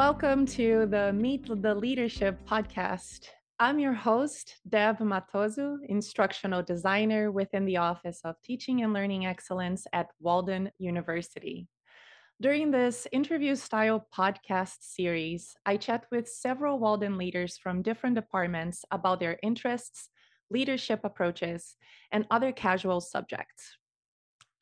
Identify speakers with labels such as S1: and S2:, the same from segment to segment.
S1: Welcome to the Meet the Leadership podcast. I'm your host, Deb Matozu, instructional designer within the Office of Teaching and Learning Excellence at Walden University. During this interview style podcast series, I chat with several Walden leaders from different departments about their interests, leadership approaches, and other casual subjects.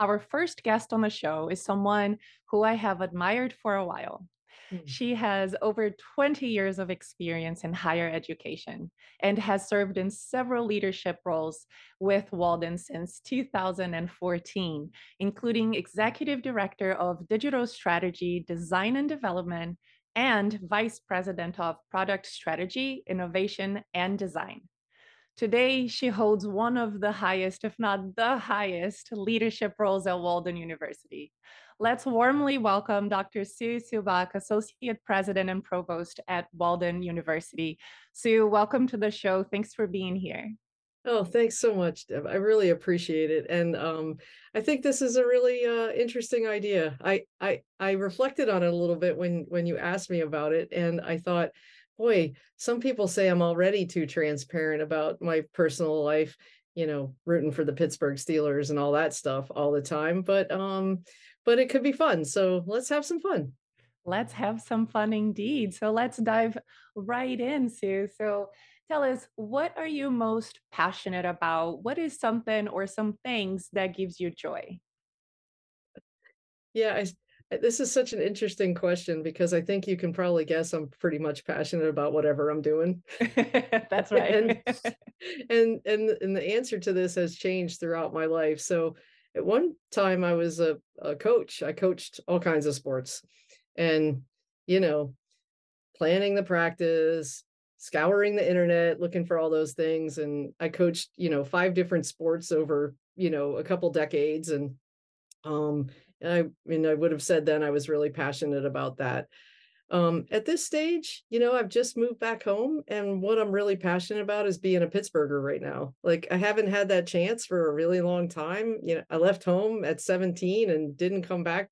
S1: Our first guest on the show is someone who I have admired for a while. Mm. She has over 20 years of experience in higher education and has served in several leadership roles with Walden since 2014, including Executive Director of Digital Strategy, Design and Development, and Vice President of Product Strategy, Innovation, and Design. Today, she holds one of the highest, if not the highest, leadership roles at Walden University. Let's warmly welcome Dr. Sue Subocz, Associate President and Provost at Walden University. Sue, welcome to the show. Thanks for being here.
S2: Oh, thanks so much, Deb. I really appreciate it, and um, I think this is a really uh, interesting idea. I, I I reflected on it a little bit when when you asked me about it, and I thought, boy, some people say I'm already too transparent about my personal life, you know, rooting for the Pittsburgh Steelers and all that stuff all the time. But um, but it could be fun. So let's have some fun.
S1: Let's have some fun indeed. So let's dive right in, Sue. So tell us, what are you most passionate about? What is something or some things that gives you joy?
S2: Yeah, I, this is such an interesting question because I think you can probably guess I'm pretty much passionate about whatever I'm doing.
S1: That's right.
S2: and, and and and the answer to this has changed throughout my life. So at one time I was a, a coach. I coached all kinds of sports and, you know, planning the practice, scouring the internet, looking for all those things. And I coached, you know, five different sports over, you know, a couple decades. And um, and I mean, I would have said then I was really passionate about that. Um, at this stage, you know, I've just moved back home, and what I'm really passionate about is being a Pittsburgher right now. Like, I haven't had that chance for a really long time. You know, I left home at 17 and didn't come back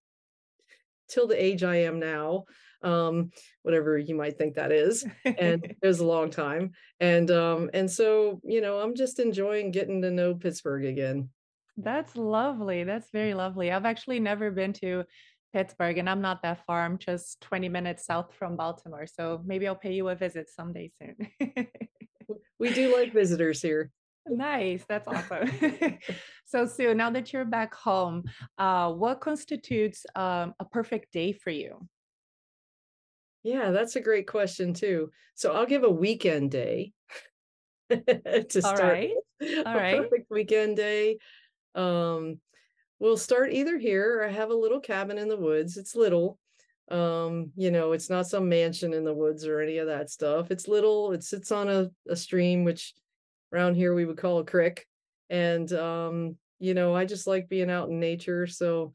S2: till the age I am now, um, whatever you might think that is. And it was a long time. And um, and so, you know, I'm just enjoying getting to know Pittsburgh again.
S1: That's lovely. That's very lovely. I've actually never been to Pittsburgh, and I'm not that far. I'm just 20 minutes south from Baltimore. So maybe I'll pay you a visit someday soon.
S2: we do like visitors here.
S1: Nice. That's awesome. so, Sue, now that you're back home, uh, what constitutes um, a perfect day for you?
S2: Yeah, that's a great question, too. So, I'll give a weekend day to start. All right. All a right. perfect weekend day. Um, we'll start either here or I have a little cabin in the woods. It's little. Um, you know, it's not some mansion in the woods or any of that stuff. It's little, it sits on a, a stream, which around here we would call a creek. And um, you know, I just like being out in nature. So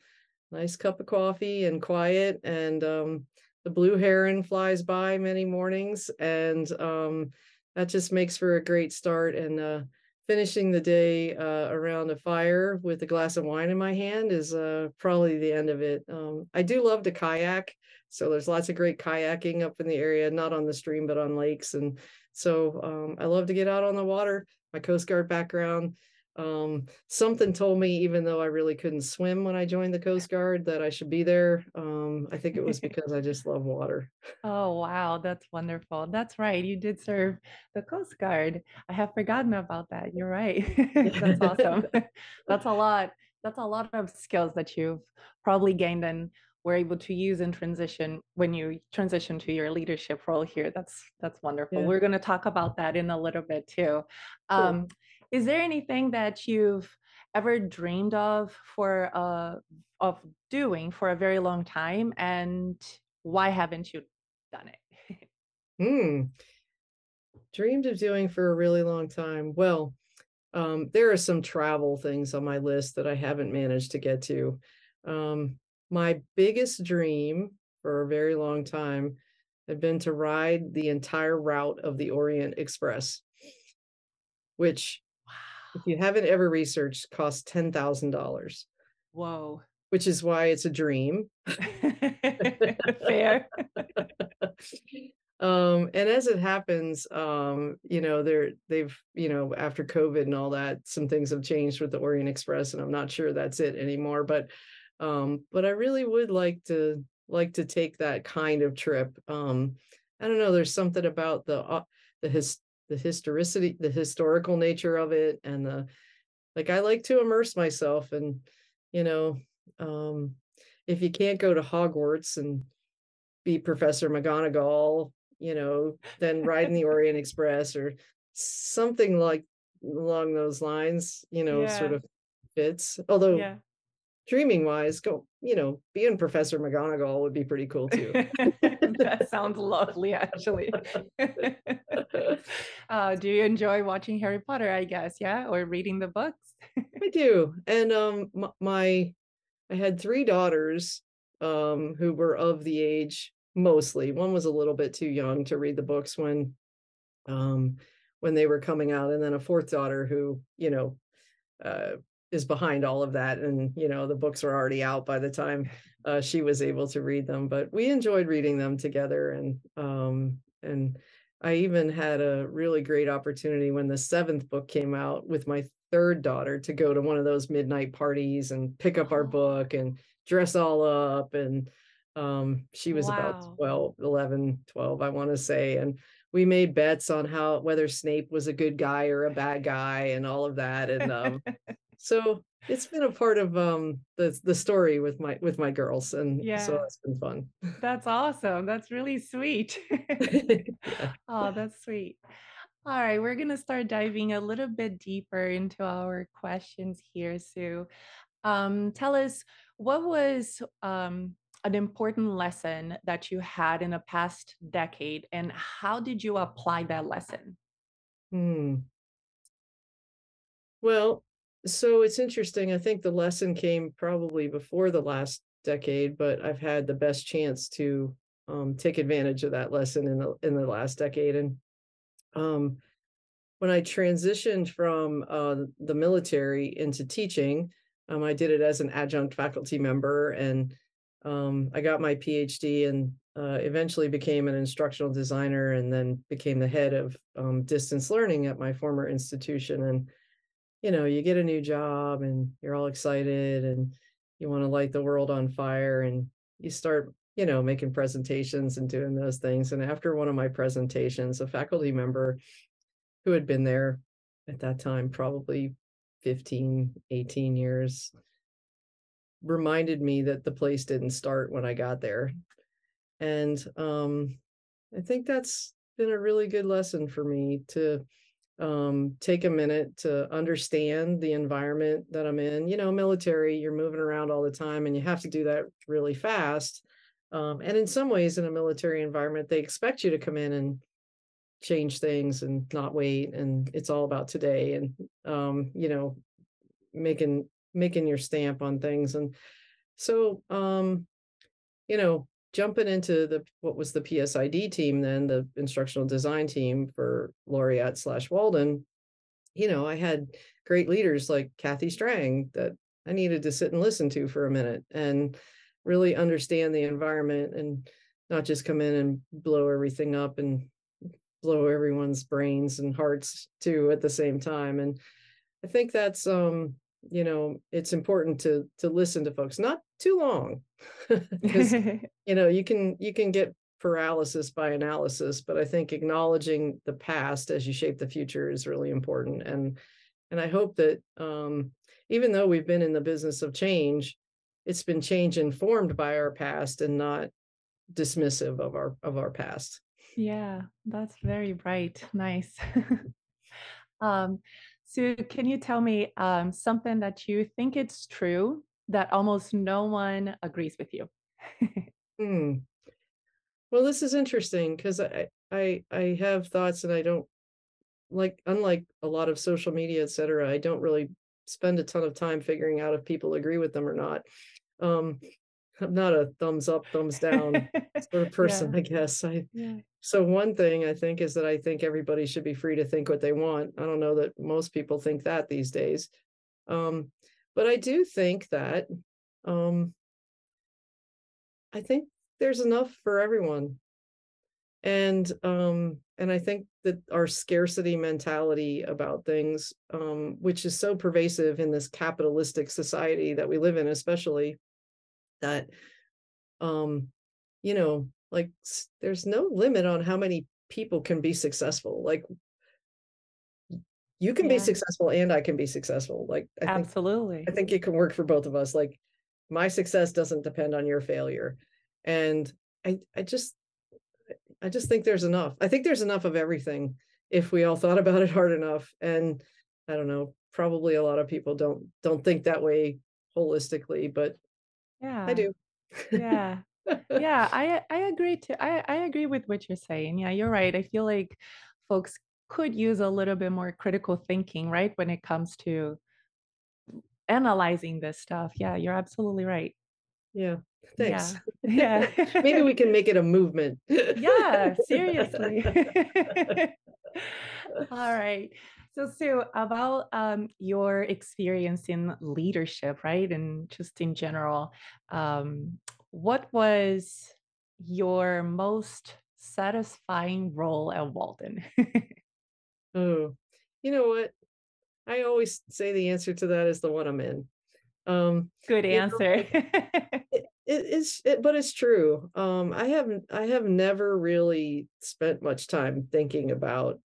S2: nice cup of coffee and quiet. And um the blue heron flies by many mornings and um that just makes for a great start. And uh finishing the day uh, around a fire with a glass of wine in my hand is uh, probably the end of it. Um, I do love to kayak, so there's lots of great kayaking up in the area, not on the stream but on lakes, and so um, I love to get out on the water. My Coast Guard background um, something told me, even though I really couldn't swim when I joined the Coast Guard, that I should be there. Um, I think it was because I just love water.
S1: Oh, wow. That's wonderful. That's right. You did serve the Coast Guard. I have forgotten about that. You're right. That's awesome. That's a lot. That's a lot of skills that you've probably gained and were able to use in transition when you transition to your leadership role here. That's that's wonderful. Yeah. We're going to talk about that in a little bit too. Um, is there anything that you've ever dreamed of for uh of doing for a very long time and why haven't you done it?
S2: Hmm. Dreamed of doing for a really long time. Well um, there are some travel things on my list that i haven't managed to get to. Um, my biggest dream for a very long time had been to ride the entire route of the orient express which if you haven't ever researched, costs ten thousand dollars.
S1: Whoa.
S2: which is why it's a dream.
S1: Fair.
S2: um, and as it happens, um, you know, they're they've, you know, after COVID and all that, some things have changed with the Orient Express, and I'm not sure that's it anymore. But um, but I really would like to like to take that kind of trip. Um, I don't know, there's something about the uh, the his the historicity, the historical nature of it, and the like I like to immerse myself and you know um, if you can't go to Hogwarts and be Professor McGonagall, you know, then riding the Orient Express or something like along those lines, you know, yeah. sort of fits. Although yeah. Dreaming wise, go, you know, being Professor McGonagall would be pretty cool too.
S1: that sounds lovely, actually. uh, do you enjoy watching Harry Potter? I guess, yeah, or reading the books?
S2: I do, and um, my I had three daughters um, who were of the age mostly. One was a little bit too young to read the books when um, when they were coming out, and then a fourth daughter who, you know, uh, is behind all of that, and you know the books were already out by the time uh, she was able to read them. But we enjoyed reading them together, and um, and I even had a really great opportunity when the seventh book came out with my third daughter to go to one of those midnight parties and pick up our oh. book and dress all up and um, she was wow. about 12 11 12 i want to say and we made bets on how whether snape was a good guy or a bad guy and all of that and um, so it's been a part of um, the the story with my with my girls and yeah. so it's been fun
S1: that's awesome that's really sweet yeah. oh that's sweet all right, we're going to start diving a little bit deeper into our questions here, Sue. Um, tell us what was um, an important lesson that you had in the past decade, and how did you apply that lesson?
S2: Hmm. Well, so it's interesting. I think the lesson came probably before the last decade, but I've had the best chance to um, take advantage of that lesson in the in the last decade. And um, when I transitioned from uh, the military into teaching, um, I did it as an adjunct faculty member, and um, I got my PhD and uh, eventually became an instructional designer, and then became the head of um, distance learning at my former institution. And you know, you get a new job, and you're all excited, and you want to light the world on fire, and you start you know, making presentations and doing those things. And after one of my presentations, a faculty member who had been there at that time, probably 15, 18 years, reminded me that the place didn't start when I got there. And um, I think that's been a really good lesson for me to um, take a minute to understand the environment that I'm in. You know, military, you're moving around all the time and you have to do that really fast. Um, and in some ways, in a military environment, they expect you to come in and change things and not wait. And it's all about today and, um, you know, making making your stamp on things. And so, um, you know, jumping into the what was the PSID team then, the instructional design team for Laureate slash Walden, you know, I had great leaders like Kathy Strang that I needed to sit and listen to for a minute. And really understand the environment and not just come in and blow everything up and blow everyone's brains and hearts too at the same time and i think that's um you know it's important to to listen to folks not too long because you know you can you can get paralysis by analysis but i think acknowledging the past as you shape the future is really important and and i hope that um even though we've been in the business of change it's been change informed by our past and not dismissive of our of our past.
S1: Yeah that's very bright nice. Um so can you tell me um something that you think it's true that almost no one agrees with you
S2: hmm. well this is interesting because i i i have thoughts and i don't like unlike a lot of social media etc i don't really spend a ton of time figuring out if people agree with them or not um i'm not a thumbs up thumbs down sort of person yeah. i guess i yeah. so one thing i think is that i think everybody should be free to think what they want i don't know that most people think that these days um but i do think that um, I think there's enough for everyone. And um, and I think that our scarcity mentality about things, um, which is so pervasive in this capitalistic society that we live in, especially that um, you know, like there's no limit on how many people can be successful. Like you can yeah. be successful and I can be successful. Like
S1: I absolutely.
S2: Think, I think it can work for both of us. Like my success doesn't depend on your failure. And I I just I just think there's enough. I think there's enough of everything if we all thought about it hard enough. And I don't know, probably a lot of people don't don't think that way holistically, but
S1: yeah,
S2: I do.
S1: yeah. yeah, I I agree to I, I agree with what you're saying. Yeah, you're right. I feel like folks could use a little bit more critical thinking, right? When it comes to analyzing this stuff. Yeah, you're absolutely right.
S2: Yeah. Thanks. Yeah. yeah. Maybe we can make it a movement.
S1: yeah, seriously. All right. So, Sue, about um, your experience in leadership, right? And just in general, um, what was your most satisfying role at Walden?
S2: Oh, you know what? I always say the answer to that is the one I'm in.
S1: Um, Good answer.
S2: Know, it, it is, it, but it's true. Um, I haven't, I have never really spent much time thinking about.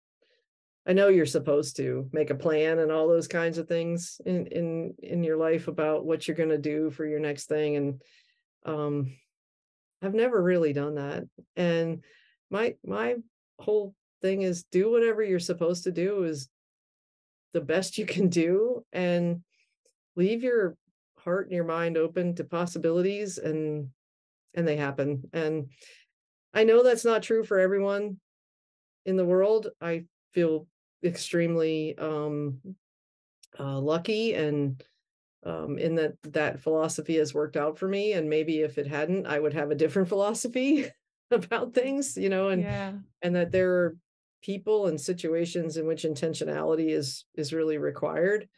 S2: I know you're supposed to make a plan and all those kinds of things in in in your life about what you're going to do for your next thing, and um, I've never really done that. And my my whole thing is do whatever you're supposed to do is the best you can do and leave your heart and your mind open to possibilities and and they happen and i know that's not true for everyone in the world i feel extremely um uh, lucky and um, in that that philosophy has worked out for me and maybe if it hadn't i would have a different philosophy about things you know and yeah. and that there are people and situations in which intentionality is is really required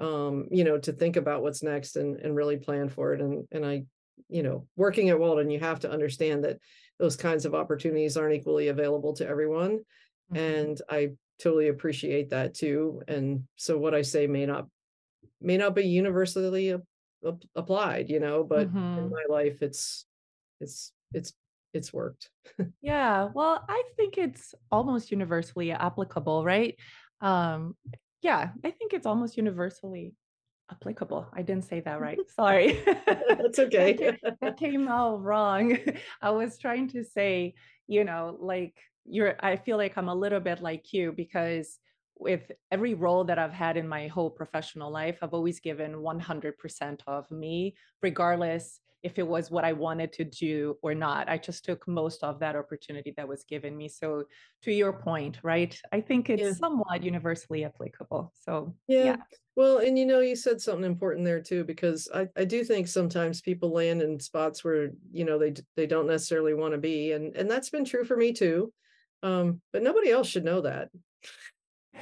S2: um you know to think about what's next and and really plan for it and and i you know working at walden you have to understand that those kinds of opportunities aren't equally available to everyone mm-hmm. and i totally appreciate that too and so what i say may not may not be universally applied you know but mm-hmm. in my life it's it's it's it's worked
S1: yeah well i think it's almost universally applicable right um yeah, I think it's almost universally applicable. I didn't say that right. Sorry.
S2: That's okay.
S1: that, came, that came out wrong. I was trying to say, you know, like you're, I feel like I'm a little bit like you because with every role that I've had in my whole professional life, I've always given 100% of me, regardless if it was what I wanted to do or not. I just took most of that opportunity that was given me. So, to your point, right? I think it's yeah. somewhat universally applicable. So,
S2: yeah. yeah. Well, and you know, you said something important there too, because I, I do think sometimes people land in spots where you know they they don't necessarily want to be, and and that's been true for me too. Um, but nobody else should know that.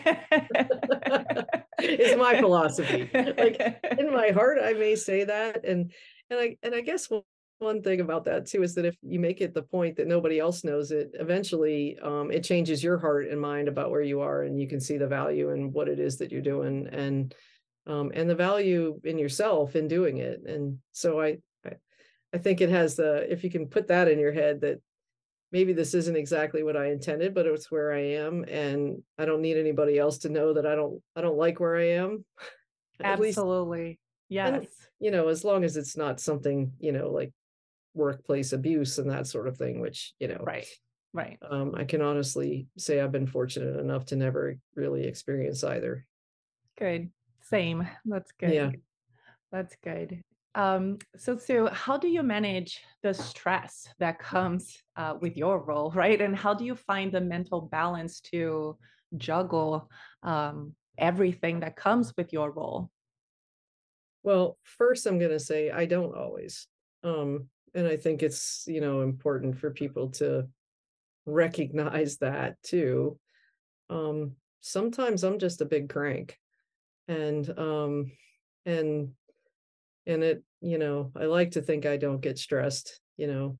S2: is my philosophy. Like in my heart, I may say that, and and I and I guess one, thing about that too is that if you make it the point that nobody else knows it, eventually um, it changes your heart and mind about where you are, and you can see the value in what it is that you're doing, and um, and the value in yourself in doing it. And so I, I I think it has the if you can put that in your head that maybe this isn't exactly what I intended, but it's where I am, and I don't need anybody else to know that I don't I don't like where I am.
S1: Absolutely. Yes. And,
S2: you know, as long as it's not something, you know, like workplace abuse and that sort of thing, which, you know,
S1: right. Right.
S2: Um, I can honestly say I've been fortunate enough to never really experience either.
S1: Good. Same. That's good. Yeah. That's good. Um, so, Sue, how do you manage the stress that comes uh, with your role, right? And how do you find the mental balance to juggle um, everything that comes with your role?
S2: Well, first I'm going to say I don't always. Um, and I think it's, you know, important for people to recognize that too. Um, sometimes I'm just a big crank. And um and and it you know i like to think i don't get stressed you know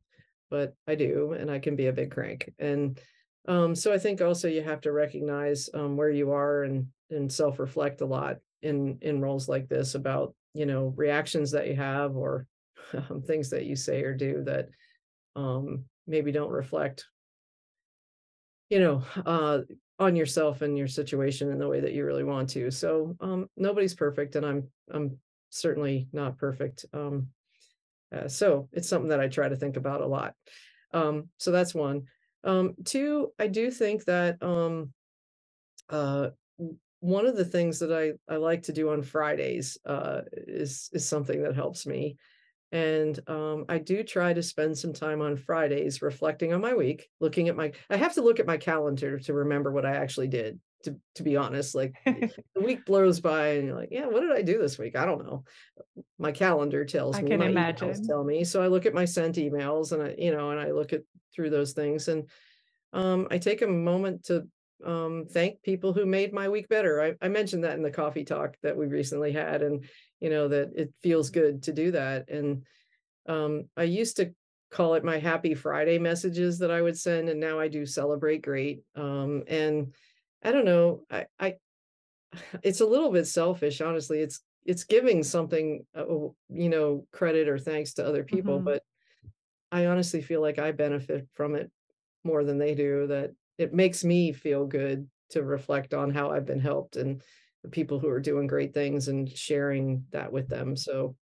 S2: but i do and i can be a big crank and um so i think also you have to recognize um where you are and and self reflect a lot in in roles like this about you know reactions that you have or um, things that you say or do that um maybe don't reflect you know uh on yourself and your situation in the way that you really want to. So um nobody's perfect and i'm i'm certainly not perfect um uh, so it's something that i try to think about a lot um so that's one. Um two i do think that um uh one of the things that I, I like to do on Fridays uh, is is something that helps me. And um, I do try to spend some time on Fridays reflecting on my week, looking at my I have to look at my calendar to remember what I actually did, to to be honest. Like the week blows by and you're like, yeah, what did I do this week? I don't know. My calendar tells me.
S1: I
S2: me,
S1: can
S2: my
S1: imagine.
S2: tell me. So I look at my sent emails and I, you know, and I look at through those things and um, I take a moment to um, thank people who made my week better. I, I mentioned that in the coffee talk that we recently had, and you know that it feels good to do that. And um, I used to call it my happy Friday messages that I would send, and now I do celebrate great. Um, and I don't know, I, I it's a little bit selfish, honestly. It's it's giving something, uh, you know, credit or thanks to other people, mm-hmm. but I honestly feel like I benefit from it more than they do. That it makes me feel good to reflect on how I've been helped and the people who are doing great things and sharing that with them. So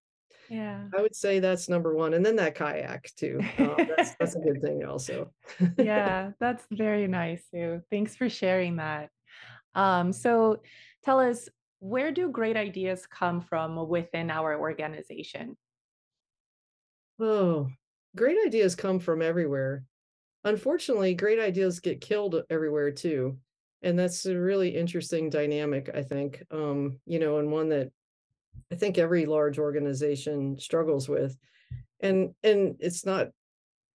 S1: yeah,
S2: I would say that's number one. And then that kayak too. Uh, that's, that's a good thing also.
S1: yeah, that's very nice, Sue. Thanks for sharing that. Um, so tell us, where do great ideas come from within our organization?
S2: Oh, great ideas come from everywhere unfortunately, great ideas get killed everywhere too. And that's a really interesting dynamic, I think. Um, you know, and one that I think every large organization struggles with. And and it's not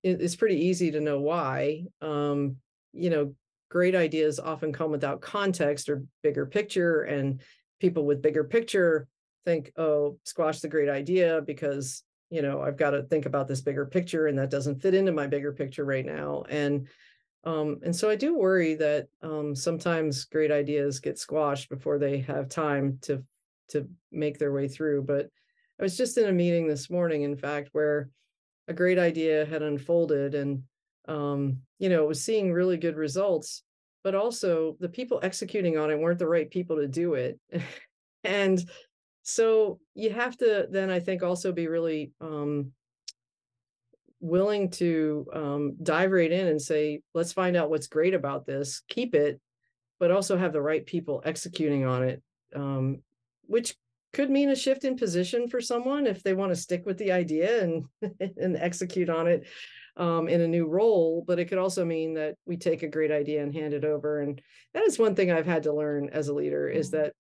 S2: it's pretty easy to know why. Um, you know, great ideas often come without context or bigger picture and people with bigger picture think, oh, squash the great idea because you know i've got to think about this bigger picture and that doesn't fit into my bigger picture right now and um, and so i do worry that um, sometimes great ideas get squashed before they have time to to make their way through but i was just in a meeting this morning in fact where a great idea had unfolded and um, you know it was seeing really good results but also the people executing on it weren't the right people to do it and so you have to then i think also be really um, willing to um, dive right in and say let's find out what's great about this keep it but also have the right people executing on it um, which could mean a shift in position for someone if they want to stick with the idea and and execute on it um, in a new role but it could also mean that we take a great idea and hand it over and that is one thing i've had to learn as a leader is mm-hmm. that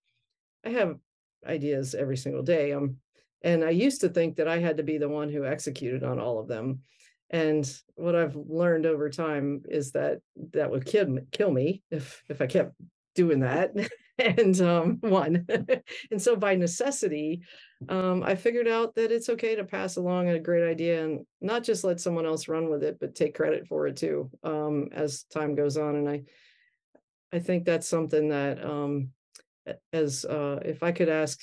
S2: i have ideas every single day. Um, and I used to think that I had to be the one who executed on all of them. And what I've learned over time is that that would kill, kill me if if I kept doing that. and um, one, and so by necessity, um, I figured out that it's okay to pass along a great idea and not just let someone else run with it, but take credit for it too um, as time goes on. And I, I think that's something that um, as uh, if I could ask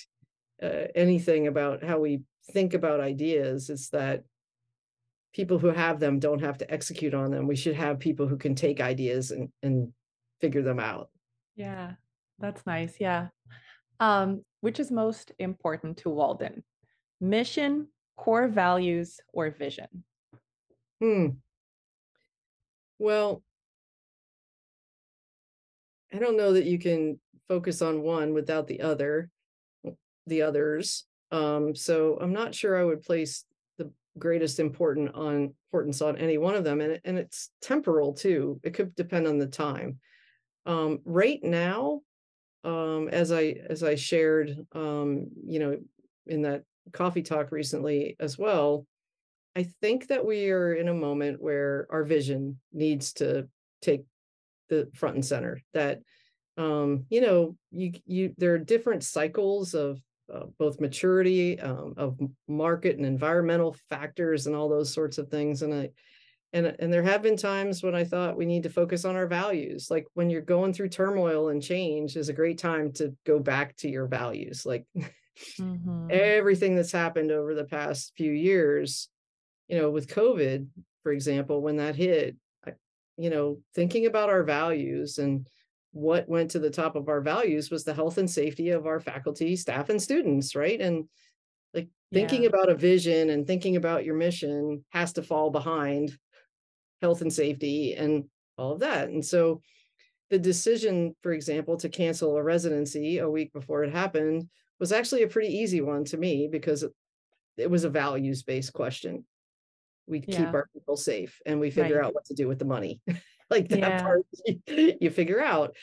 S2: uh, anything about how we think about ideas, it's that people who have them don't have to execute on them. We should have people who can take ideas and and figure them out.
S1: Yeah, that's nice. Yeah. Um, which is most important to Walden? Mission, core values, or vision?
S2: Hmm. Well, I don't know that you can focus on one without the other, the others. Um, so I'm not sure I would place the greatest important on importance on any one of them, and and it's temporal too. It could depend on the time. Um, right now, um, as I as I shared, um, you know, in that coffee talk recently as well, I think that we are in a moment where our vision needs to take the front and center. That um, you know, you you there are different cycles of uh, both maturity um, of market and environmental factors and all those sorts of things. And I, and and there have been times when I thought we need to focus on our values. Like when you're going through turmoil and change is a great time to go back to your values. Like mm-hmm. everything that's happened over the past few years, you know, with COVID, for example, when that hit, I, you know, thinking about our values and what went to the top of our values was the health and safety of our faculty, staff, and students, right? And like thinking yeah. about a vision and thinking about your mission has to fall behind health and safety and all of that. And so the decision, for example, to cancel a residency a week before it happened was actually a pretty easy one to me because it, was a values based question. We yeah. keep our people safe and we figure right. out what to do with the money. Like that yeah. part you figure out.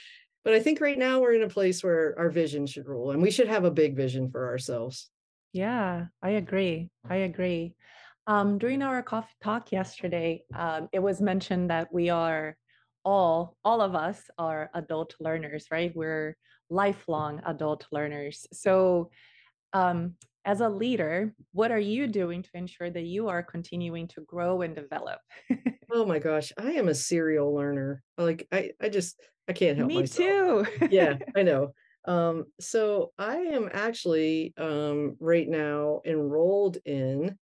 S2: But I think right now we're in a place where our vision should rule and we should have a big vision for ourselves.
S1: Yeah, I agree. I agree. Um, during our coffee talk yesterday, um, it was mentioned that we are all, all of us are adult learners, right? We're lifelong adult learners. So, um, as a leader, what are you doing to ensure that you are continuing to grow and develop?
S2: oh my gosh, I am a serial learner. Like I, I just I can't help
S1: Me
S2: myself. too. yeah, I know. Um, so I am actually um, right now enrolled in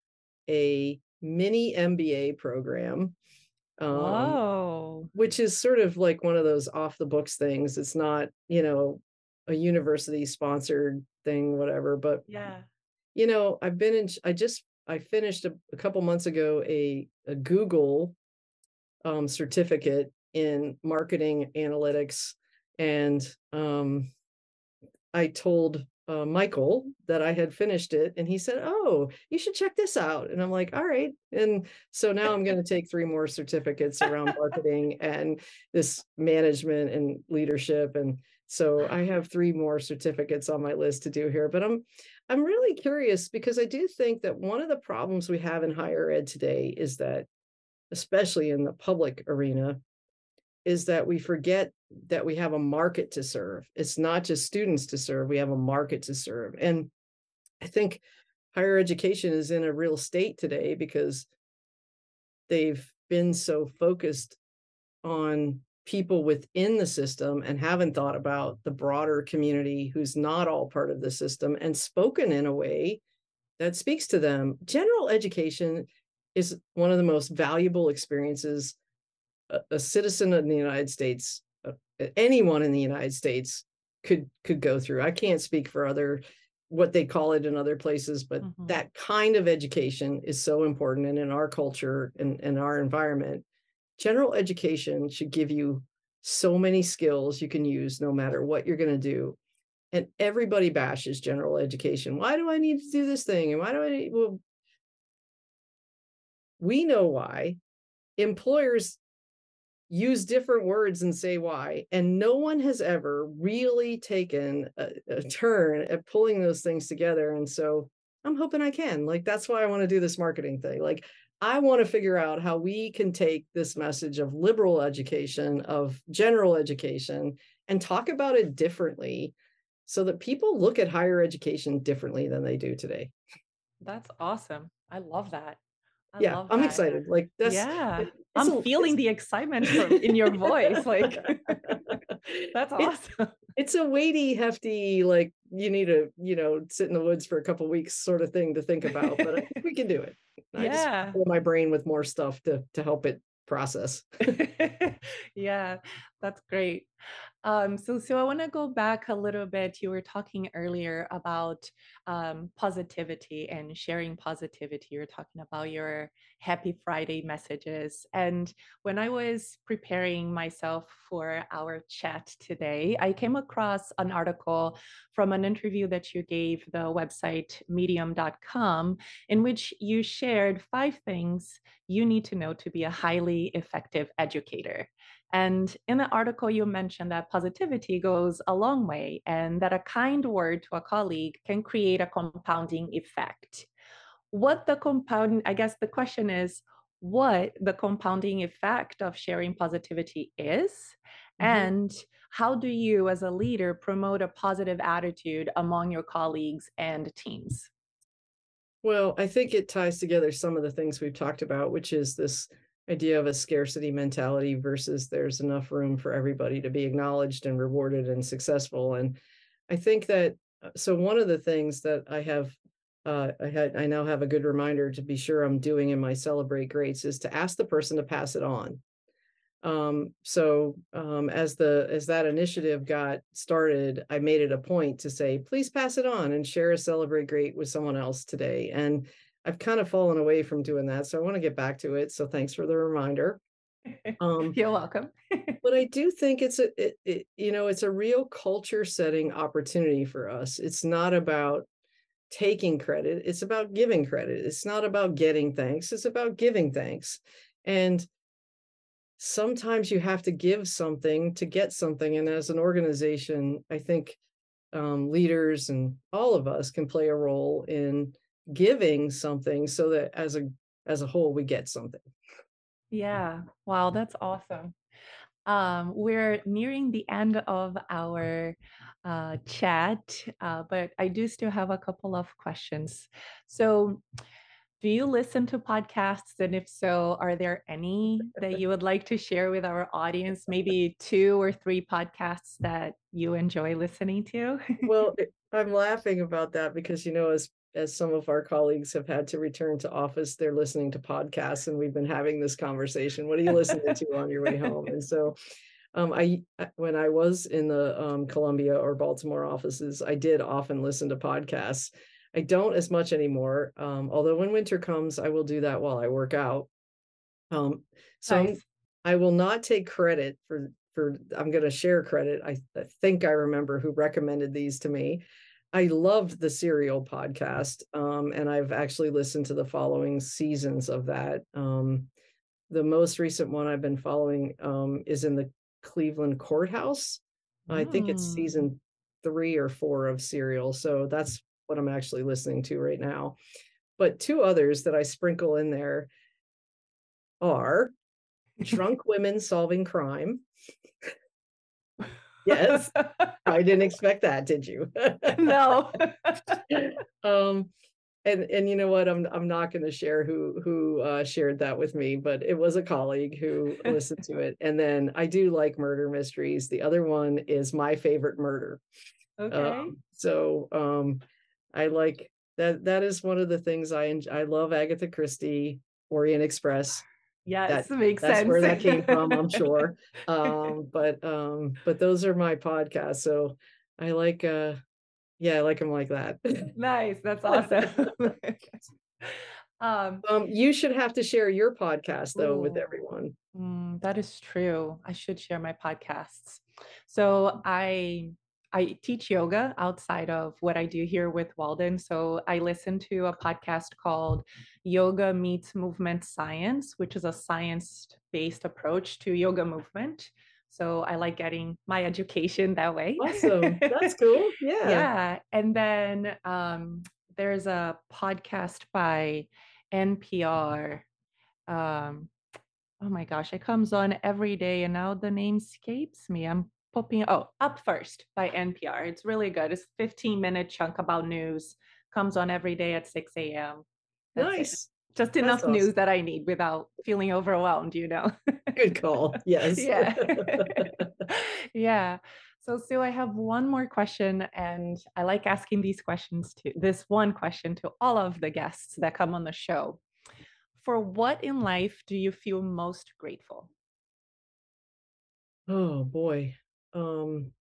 S2: a mini MBA program.
S1: Um, oh.
S2: Which is sort of like one of those off the books things. It's not, you know, a university sponsored thing, whatever. But
S1: yeah,
S2: you know, I've been in, I just, I finished a, a couple months ago a, a Google um, certificate in marketing analytics. And um, I told uh, Michael that I had finished it, and he said, "Oh, you should check this out." And I'm like, "All right." And so now I'm going to take three more certificates around marketing and this management and leadership, and so I have three more certificates on my list to do here. But I'm I'm really curious because I do think that one of the problems we have in higher ed today is that, especially in the public arena, is that we forget that we have a market to serve. It's not just students to serve, we have a market to serve. And I think higher education is in a real state today because they've been so focused on people within the system and haven't thought about the broader community who's not all part of the system and spoken in a way that speaks to them. General education is one of the most valuable experiences a, a citizen in the United States, uh, anyone in the United States could could go through. I can't speak for other what they call it in other places, but mm-hmm. that kind of education is so important. And in our culture and, and our environment, general education should give you so many skills you can use no matter what you're going to do. And everybody bashes general education. Why do I need to do this thing? And why do I need, well, we know why. Employers use different words and say why. And no one has ever really taken a, a, turn at pulling those things together. And so I'm hoping I can. Like, that's why I want to do this marketing thing. Like, I want to figure out how we can take this message of liberal education, of general education, and talk about it differently so that people look at higher education differently than they do today.
S1: That's awesome. I love that.
S2: I yeah, I'm excited. Like that's
S1: yeah. I'm a, feeling the excitement from, in your voice. Like that's awesome.
S2: It, it's a weighty, hefty, like you need to, you know, sit in the woods for a couple weeks sort of thing to think about. But we can do it. I yeah. just fill my brain with more stuff to to help it process.
S1: yeah, that's great. Um, so, so I want to go back a little bit. You were talking earlier about um, positivity and sharing positivity. You were talking about your Happy Friday messages. And when I was preparing myself for our chat today, I came across an article from an interview that you gave the website medium.com, in which you shared five things you need to know to be a highly effective educator. And in the article, you mentioned that positivity goes a long way and that a kind word to a colleague can create a compounding effect. What the compound, I guess the question is, what the compounding effect of sharing positivity is Mm-hmm. And how do you, as a leader, promote a positive attitude among your colleagues and teams?
S2: Well, I think it ties together some of the things we've talked about, which is this idea of a scarcity mentality versus there's enough room for everybody to be acknowledged and rewarded and successful. And I think that uh, so one of the things that I have uh, I had I now have a good reminder to be sure I'm doing in my celebrate greats is to ask the person to pass it on. Um, so um, as the as that initiative got started, I made it a point to say, please pass it on and share a celebrate great with someone else today. And I've kind of fallen away from doing that, so I want to get back to it. So thanks for the reminder.
S1: Um, You're welcome.
S2: but I do think it's a it, it, you know it's a real culture setting opportunity for us. It's not about taking credit; it's about giving credit. It's not about getting thanks; it's about giving thanks. And sometimes you have to give something to get something. And as an organization, I think um, leaders and all of us can play a role in giving something so that as a as a whole we get something.
S1: Yeah. Wow, that's awesome. Um, we're nearing the end of our uh, chat, uh, but I do still have a couple of questions. So, do you listen to podcasts? And if so, are there any that you would like to share with our audience? Maybe two or three podcasts that you enjoy listening to?
S2: well, I'm laughing about that because, you know, as as some of our colleagues have had to return to office, they're listening to podcasts, and we've been having this conversation. What are you listening to on your way home? And so, um, I when I was in the um, Columbia or Baltimore offices, I did often listen to podcasts I don't as much anymore. Um, although when winter comes, I will do that while I work out. Um, so nice. I will not take credit for for I'm going to share credit. I, I, think I remember who recommended these to me. I loved the Serial podcast, um, and I've actually listened to the following seasons of that. Um, the most recent one I've been following um, is in the Cleveland courthouse. Mm. I think it's hmm. season three or four of Serial. So that's what I'm actually listening to right now. But two others that I sprinkle in there are Drunk Women Solving Crime. Yes. I didn't expect that, did you?
S1: no.
S2: um and and you know what i'm i'm not going to share who who uh, shared that with me but it was a colleague who listened to it and then i do like murder mysteries the other one is my favorite murder
S1: okay
S2: um, so um I like that. That is one of the things I. I love Agatha Christie, Orient Express.
S1: Yes, that makes
S2: that's
S1: sense.
S2: where that came from, I'm sure. um, but um, but those are my podcasts. So I like uh yeah, I like them like that.
S1: nice. That's awesome.
S2: um, um, you should have to share your podcast though ooh, with everyone.
S1: Mm, that is true. I should share my podcasts. So I I teach yoga outside of what I do here with Walden. So I listen to a podcast called Yoga Meets Movement Science, which is a science based approach to yoga movement. So I like getting my education that way.
S2: Awesome. That's cool. Yeah.
S1: yeah. And then um, there's a podcast by NPR. Um, oh my gosh, it comes on every day and now the name escapes me. I'm popping oh up first by npr it's really good. It's 15 minute chunk about news comes on every day at 6 a.m
S2: nice
S1: it. just enough awesome. news that i need without feeling overwhelmed you know?
S2: Good call. Yes.
S1: Yeah. Yeah. So sue i have one more question and i like asking these questions to this one question to all of the guests that come on the show. For what in life do you feel most grateful?
S2: Oh boy um,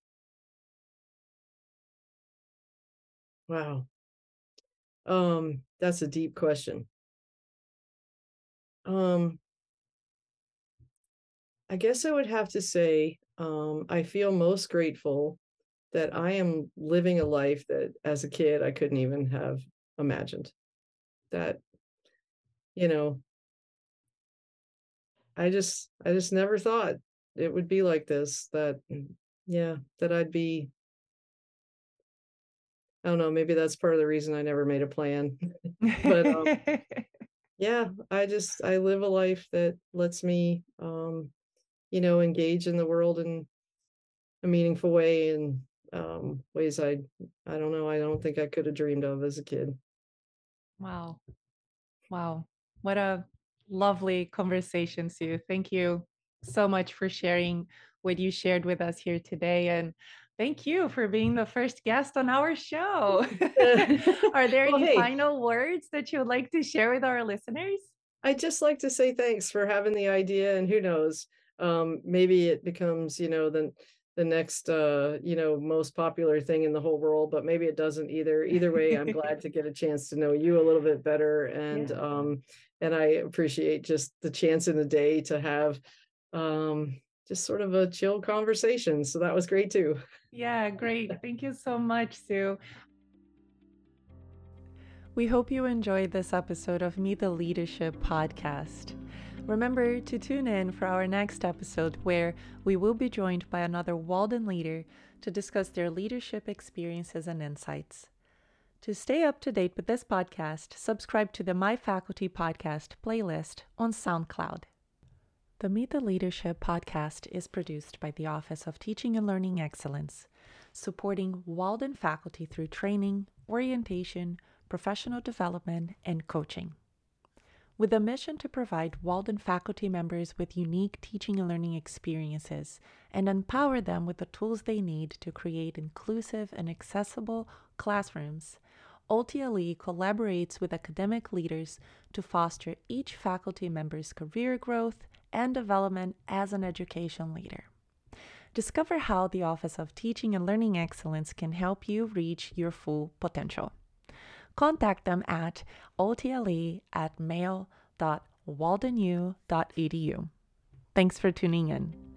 S2: wow. Um, that's a deep question. Um, I guess I would have to say, um, I feel most grateful that I am living a life that as a kid I couldn't even have imagined. That, you know, I just I just never thought it would be like this, that yeah, that I'd be I don't know, maybe that's part of the reason I never made a plan. but um, yeah, I just I live a life that lets me um, you know, engage in the world in a meaningful way and um, ways I I don't know I don't think I could have dreamed of as a kid.
S1: Wow. Wow. What a lovely conversation, Sue. Thank you so much for sharing what you shared with us here today. And thank you for being the first guest on our show. Are there well, any hey, final words that you would like to share with our listeners?
S2: I'd just like to say thanks for having the idea. And who knows, um, maybe it becomes, you know, the the next uh you know most popular thing in the whole world but maybe it doesn't either either way i'm glad to get a chance to know you a little bit better and yeah. um and i appreciate just the chance in the day to have um just sort of a chill conversation so that was great too
S1: yeah great thank you so much sue we hope you enjoyed this episode of Meet the Leadership podcast. Remember to tune in for our next episode where we will be joined by another Walden leader to discuss their leadership experiences and insights. To stay up to date with this podcast, subscribe to the My Faculty Podcast playlist on SoundCloud. The Meet the Leadership podcast is produced by the Office of Teaching and Learning Excellence, supporting Walden faculty through training, orientation, professional development, and coaching. With a mission to provide Walden faculty members with unique teaching and learning experiences and empower them with the tools they need to create inclusive and accessible classrooms, OTLE collaborates with academic leaders to foster each faculty member's career growth and development as an education leader. Discover how the Office of Teaching and Learning Excellence can help you reach your full potential contact them at otle at mail.waldenu.edu. Thanks for tuning in.